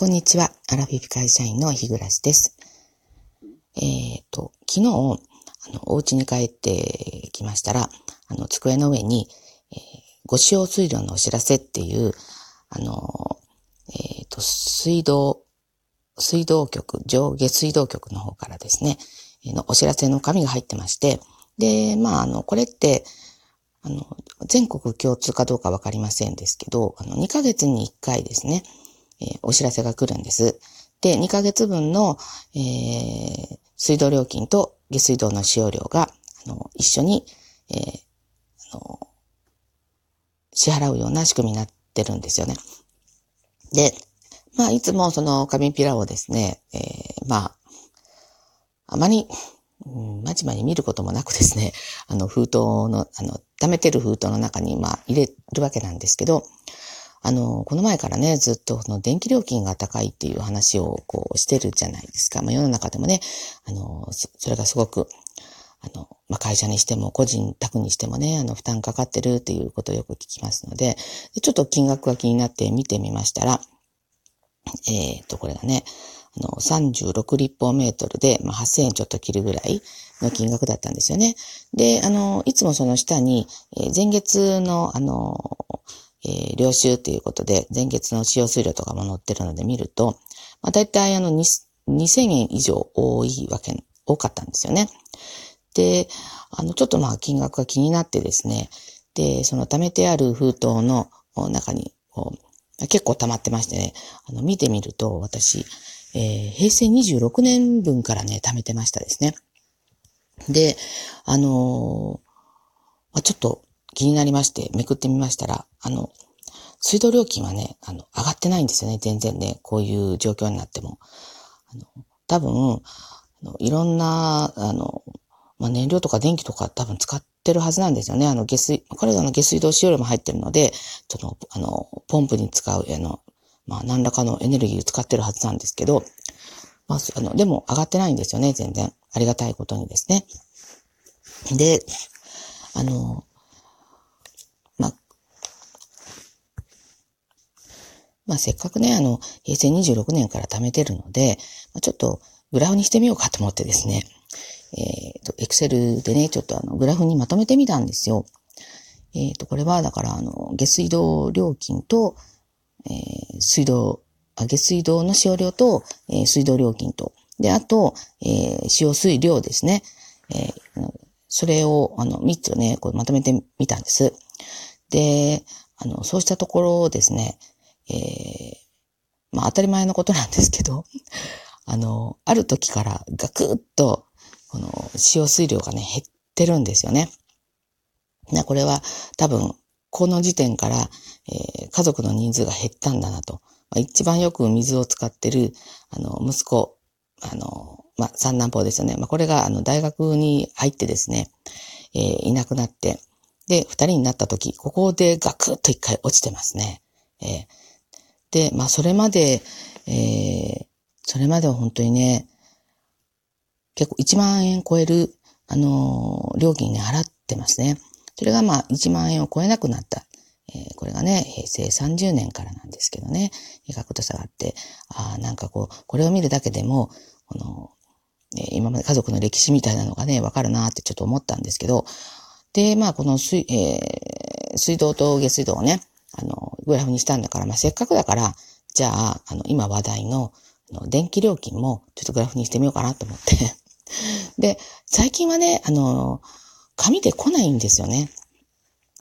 こんにちは。アラフィフ会社員の日暮です。えっ、ー、と、昨日、あの、お家に帰ってきましたら、あの、机の上に、えー、ご使用水量のお知らせっていう、あの、えっ、ー、と、水道、水道局、上下水道局の方からですね、のお知らせの紙が入ってまして、で、まあ、あの、これって、あの、全国共通かどうかわかりませんですけど、あの、2ヶ月に1回ですね、え、お知らせが来るんです。で、2ヶ月分の、えー、水道料金と下水道の使用量が、あの、一緒に、えー、あの、支払うような仕組みになってるんですよね。で、まあ、いつもその紙ピラをですね、えー、まあ、あまり、まちまち見ることもなくですね、あの、封筒の、あの、溜めてる封筒の中に、まあ、入れるわけなんですけど、あの、この前からね、ずっとの電気料金が高いっていう話をこうしてるじゃないですか。まあ世の中でもね、あの、それがすごく、あの、まあ会社にしても個人宅にしてもね、あの負担かかってるっていうことをよく聞きますので、ちょっと金額が気になって見てみましたら、えっ、ー、と、これがね、あの、36立方メートルで、まあ、8000円ちょっと切るぐらいの金額だったんですよね。で、あの、いつもその下に、えー、前月の、あの、えー、領収っていうことで、前月の使用数量とかも載ってるので見ると、まあ、大体あの2000円以上多いわけ、多かったんですよね。で、あの、ちょっとまあ金額が気になってですね、で、その貯めてある封筒の中に、こう結構溜まってましてね、あの、見てみると、私、えー、平成26年分からね、貯めてましたですね。で、あのー、ちょっと気になりまして、めくってみましたら、あの、水道料金はね、あの、上がってないんですよね、全然ね、こういう状況になっても。あの、多分、あのいろんな、あの、まあ、燃料とか電気とか多分使ってるはずなんですよね。あの、下水、これらの下水道使用量も入ってるので、その、あの、ポンプに使う、あの、まあ、何らかのエネルギーを使ってるはずなんですけど、まあ、あの、でも上がってないんですよね、全然。ありがたいことにですね。で、あの、まあ、せっかくね、あの、平成26年から貯めてるので、まあ、ちょっとグラフにしてみようかと思ってですね、えっ、ー、と、エクセルでね、ちょっとあの、グラフにまとめてみたんですよ。えっ、ー、と、これは、だから、あの、下水道料金と、えー、水道、あ、下水道の使用量と、えー、水道料金と、で、あと、えー、使用水量ですね。えー、それを、あの、3つをね、こうまとめてみたんです。で、あの、そうしたところですね、えー、まあ当たり前のことなんですけど、あの、ある時からガクッと、この使用水量がね、減ってるんですよね。な、これは多分、この時点から、えー、家族の人数が減ったんだなと。まあ、一番よく水を使ってる、あの、息子、あの、まあ、三男坊ですよね。まあ、これが、あの、大学に入ってですね、えー、いなくなって、で、二人になった時、ここでガクッと一回落ちてますね。えー、で、まあ、それまで、えー、それまでは本当にね、結構1万円超える、あのー、料金ね、払ってますね。それがまあ、1万円を超えなくなった。えー、これがね、平成30年からなんですけどね、ガクと下がって、ああ、なんかこう、これを見るだけでも、この、えー、今まで家族の歴史みたいなのがね、わかるなってちょっと思ったんですけど、で、まあ、この水、えー、水道と下水道をね、あの、グラフにしたんだから、まあ、せっかくだから、じゃあ、あの、今話題の、あの電気料金もちょっとグラフにしてみようかなと思って。で、最近はね、あの、紙で来ないんですよね。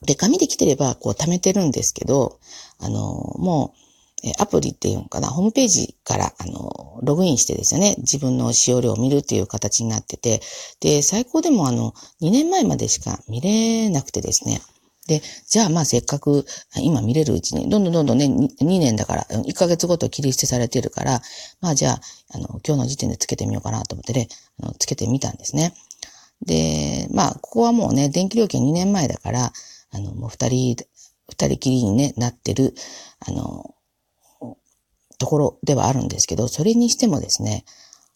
で、紙で来てれば、こう、貯めてるんですけど、あの、もう、え、アプリっていうのかな、ホームページから、あの、ログインしてですよね、自分の使用量を見るっていう形になってて、で、最高でもあの、2年前までしか見れなくてですね、で、じゃあまあせっかく今見れるうちに、どんどんどんどんね、2年だから、1ヶ月ごと切り捨てされてるから、まあじゃあ、あの、今日の時点でつけてみようかなと思ってね、あのつけてみたんですね。で、まあ、ここはもうね、電気料金2年前だから、あの、もう二人、二人きりに、ね、なってる、あの、ところではあるんですけど、それにしてもですね、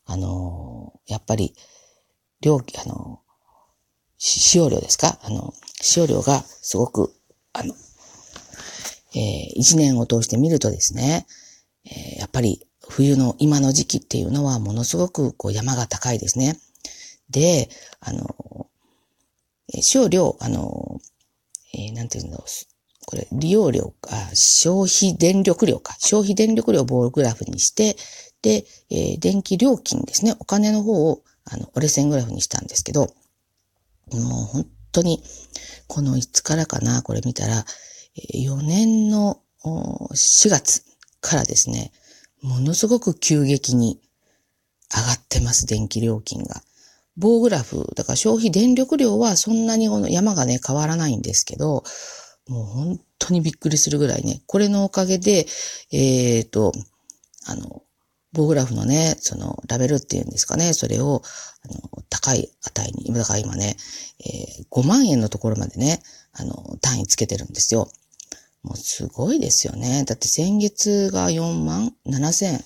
あの、やっぱり、料金、あの、使用量ですか？あの、使用量がすごく、あの、えー、一年を通して見るとですね、えー、やっぱり冬の今の時期っていうのはものすごくこう山が高いですね。で、あの、使用量、あの、えー、なんていうの、これ、利用量か、消費電力量か、消費電力量を棒グラフにして、で、えー、電気料金ですね、お金の方を、あの、折れ線グラフにしたんですけど、もう本当に、このいつからかな、これ見たら、4年の4月からですね、ものすごく急激に上がってます、電気料金が。棒グラフ、だから消費電力量はそんなにこの山がね、変わらないんですけど、もう本当にびっくりするぐらいね、これのおかげで、えっ、ー、と、あの、棒グラフのね、その、ラベルっていうんですかね、それを、あの、高い値に、だから今ね、えー、5万円のところまでね、あの、単位つけてるんですよ。もうすごいですよね。だって先月が4万7千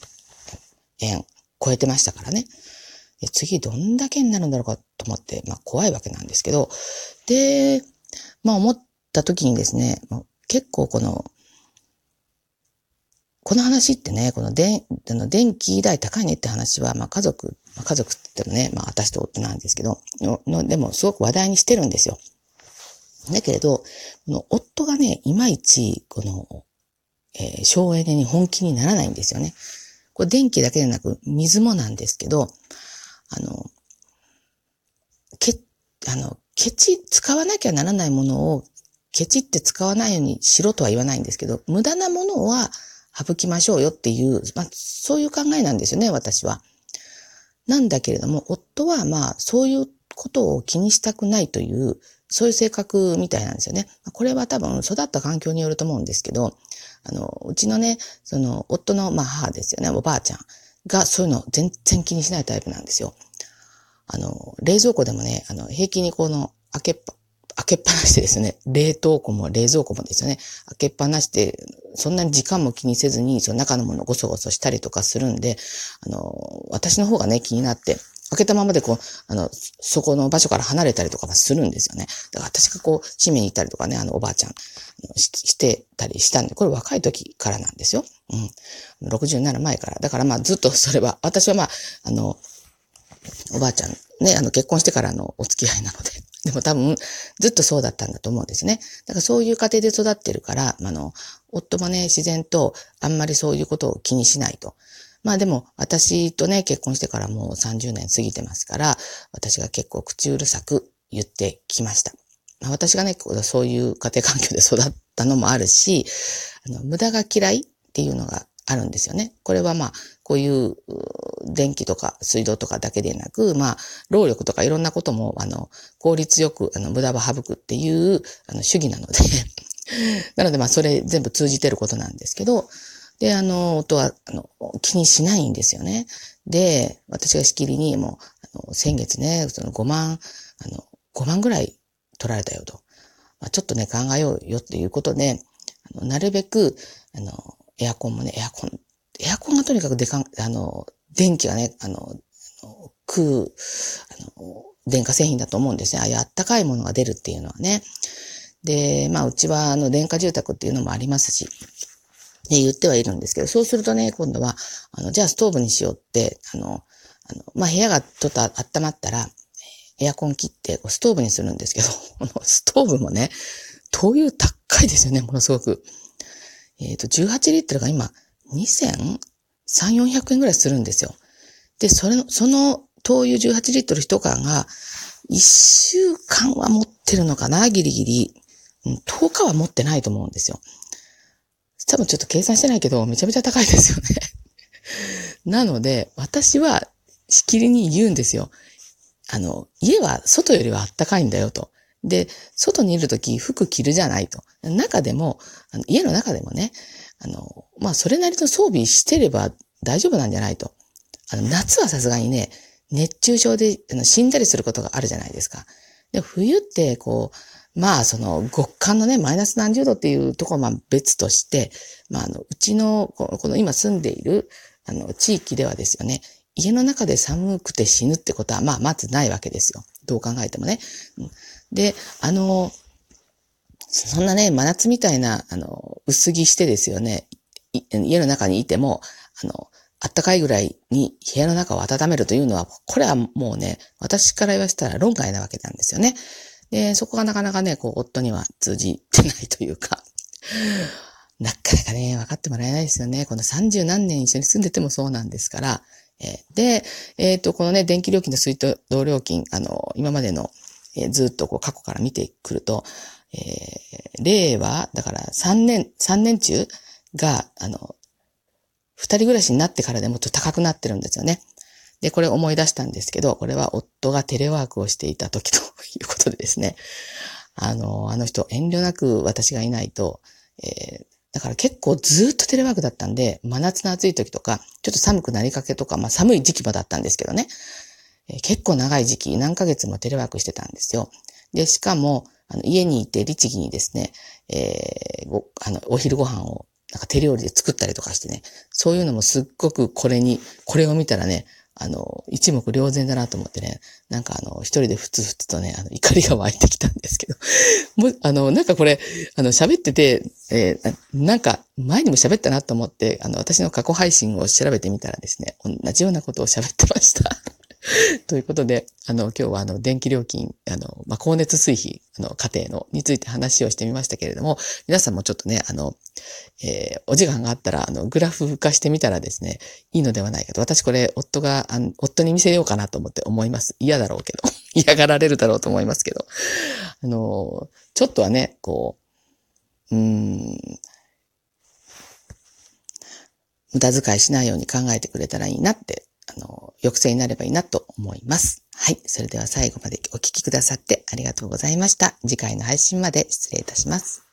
円超えてましたからね。次どんだけになるんだろうかと思って、まあ怖いわけなんですけど、で、まあ思った時にですね、結構この、この話ってね、この電、あの電気代高いねって話は、まあ家族、まあ、家族って言ってもね、まあ私と夫なんですけど、のでもすごく話題にしてるんですよ。だけれど、この夫がね、いまいち、この、えー、省エネに本気にならないんですよね。これ電気だけでなく、水もなんですけど、あの、け、あの、ケチ、使わなきゃならないものを、ケチって使わないようにしろとは言わないんですけど、無駄なものは省きましょうよっていう、まあ、そういう考えなんですよね、私は。なんだけれども、夫はまあ、そういうことを気にしたくないという、そういう性格みたいなんですよね。これは多分育った環境によると思うんですけど、あの、うちのね、その、夫の、まあ母ですよね、おばあちゃんがそういうの全然気にしないタイプなんですよ。あの、冷蔵庫でもね、あの、平気にこの、開けっぱ、けっぱなしでですね、冷凍庫も冷蔵庫もですよね、開けっぱなしで、そんなに時間も気にせずに、その中のものをごそごそしたりとかするんで、あの、私の方がね、気になって、開けたままでこう、あの、そこの場所から離れたりとかするんですよね。だから私がこう、閉めに行ったりとかね、あの、おばあちゃんししてたりしたんで、これ若い時からなんですよ。うん。60になる前から。だからまあずっとそれは、私はまあ、あの、おばあちゃん、ね、あの、結婚してからのお付き合いなので。でも多分、ずっとそうだったんだと思うんですね。だからそういう家庭で育ってるから、あの、夫もね、自然とあんまりそういうことを気にしないと。まあでも、私とね、結婚してからもう30年過ぎてますから、私が結構口うるさく言ってきました。まあ、私がね、そういう家庭環境で育ったのもあるし、あの、無駄が嫌いっていうのがあるんですよね。これはまあ、こういう電気とか水道とかだけでなく、まあ、労力とかいろんなことも、あの、効率よく、あの、無駄は省くっていう、あの、主義なので なのでまあ、それ全部通じてることなんですけど、で、あの、夫は、あの、気にしないんですよね。で、私がしきりに、もう、あの、先月ね、その5万、あの、5万ぐらい取られたよと。まあ、ちょっとね、考えようよっていうことで、あの、なるべく、あの、エアコンもね、エアコン、エアコンがとにかくでかん、あの、電気がね、あの、食う、あの、電化製品だと思うんですね。ああいうあったかいものが出るっていうのはね。で、まあ、うちは、あの、電化住宅っていうのもありますし、ね、言ってはいるんですけど、そうするとね、今度は、あの、じゃあストーブにしようって、あの、あの、まあ、部屋がちょっと温まったら、エアコン切ってストーブにするんですけど、このストーブもね、灯油高いですよね、ものすごく。えっ、ー、と、18リットルが今、2300、400円ぐらいするんですよ。で、それの、その灯油18リットル1缶が、1週間は持ってるのかな、ギリギリ。10日は持ってないと思うんですよ。多分ちょっと計算してないけど、めちゃめちゃ高いですよね なので、私はしきりに言うんですよ。あの、家は外よりは暖かいんだよと。で、外にいるとき服着るじゃないと。中でも、あの家の中でもね、あの、まあ、それなりの装備してれば大丈夫なんじゃないと。あの、夏はさすがにね、熱中症であの死んだりすることがあるじゃないですか。で、冬って、こう、まあ、その、極寒のね、マイナス何十度っていうところは別として、まあ、あの、うちの、この今住んでいる、あの、地域ではですよね、家の中で寒くて死ぬってことは、まあ、まずないわけですよ。どう考えてもね。うんで、あの、そんなね、真夏みたいな、あの、薄着してですよね、家の中にいても、あの、あったかいぐらいに部屋の中を温めるというのは、これはもうね、私から言わせたら論外なわけなんですよね。で、そこがなかなかね、こう、夫には通じてないというか、なかなかね、分かってもらえないですよね。この30何年一緒に住んでてもそうなんですから。えー、で、えっ、ー、と、このね、電気料金と水道料金、あの、今までの、えー、ずっとこう過去から見てくると、えー、令和、だから3年、3年中が、あの、二人暮らしになってからでもっと高くなってるんですよね。で、これ思い出したんですけど、これは夫がテレワークをしていた時ということでですね。あの、あの人遠慮なく私がいないと、えー、だから結構ずっとテレワークだったんで、真夏の暑い時とか、ちょっと寒くなりかけとか、まあ寒い時期もだったんですけどね。え、結構長い時期、何ヶ月もテレワークしてたんですよ。で、しかも、あの家にいて律儀にですね、えー、あの、お昼ご飯をなんか手料理で作ったりとかしてね、そういうのもすっごくこれに、これを見たらね、あの、一目瞭然だなと思ってね、なんかあの、一人でふつふつとね、あの、怒りが湧いてきたんですけど、も、あの、なんかこれ、あの、喋ってて、えー、なんか、前にも喋ったなと思って、あの、私の過去配信を調べてみたらですね、同じようなことを喋ってました。ということで、あの、今日はあの、電気料金、あの、まあ、光熱水費、あの、家庭の、について話をしてみましたけれども、皆さんもちょっとね、あの、えー、お時間があったら、あの、グラフ化してみたらですね、いいのではないかと。私これ、夫が、あの夫に見せようかなと思って思います。嫌だろうけど。嫌がられるだろうと思いますけど。あの、ちょっとはね、こう、うん、無駄遣いしないように考えてくれたらいいなってあの、抑制になればいいなと思います。はい。それでは最後までお聴きくださってありがとうございました。次回の配信まで失礼いたします。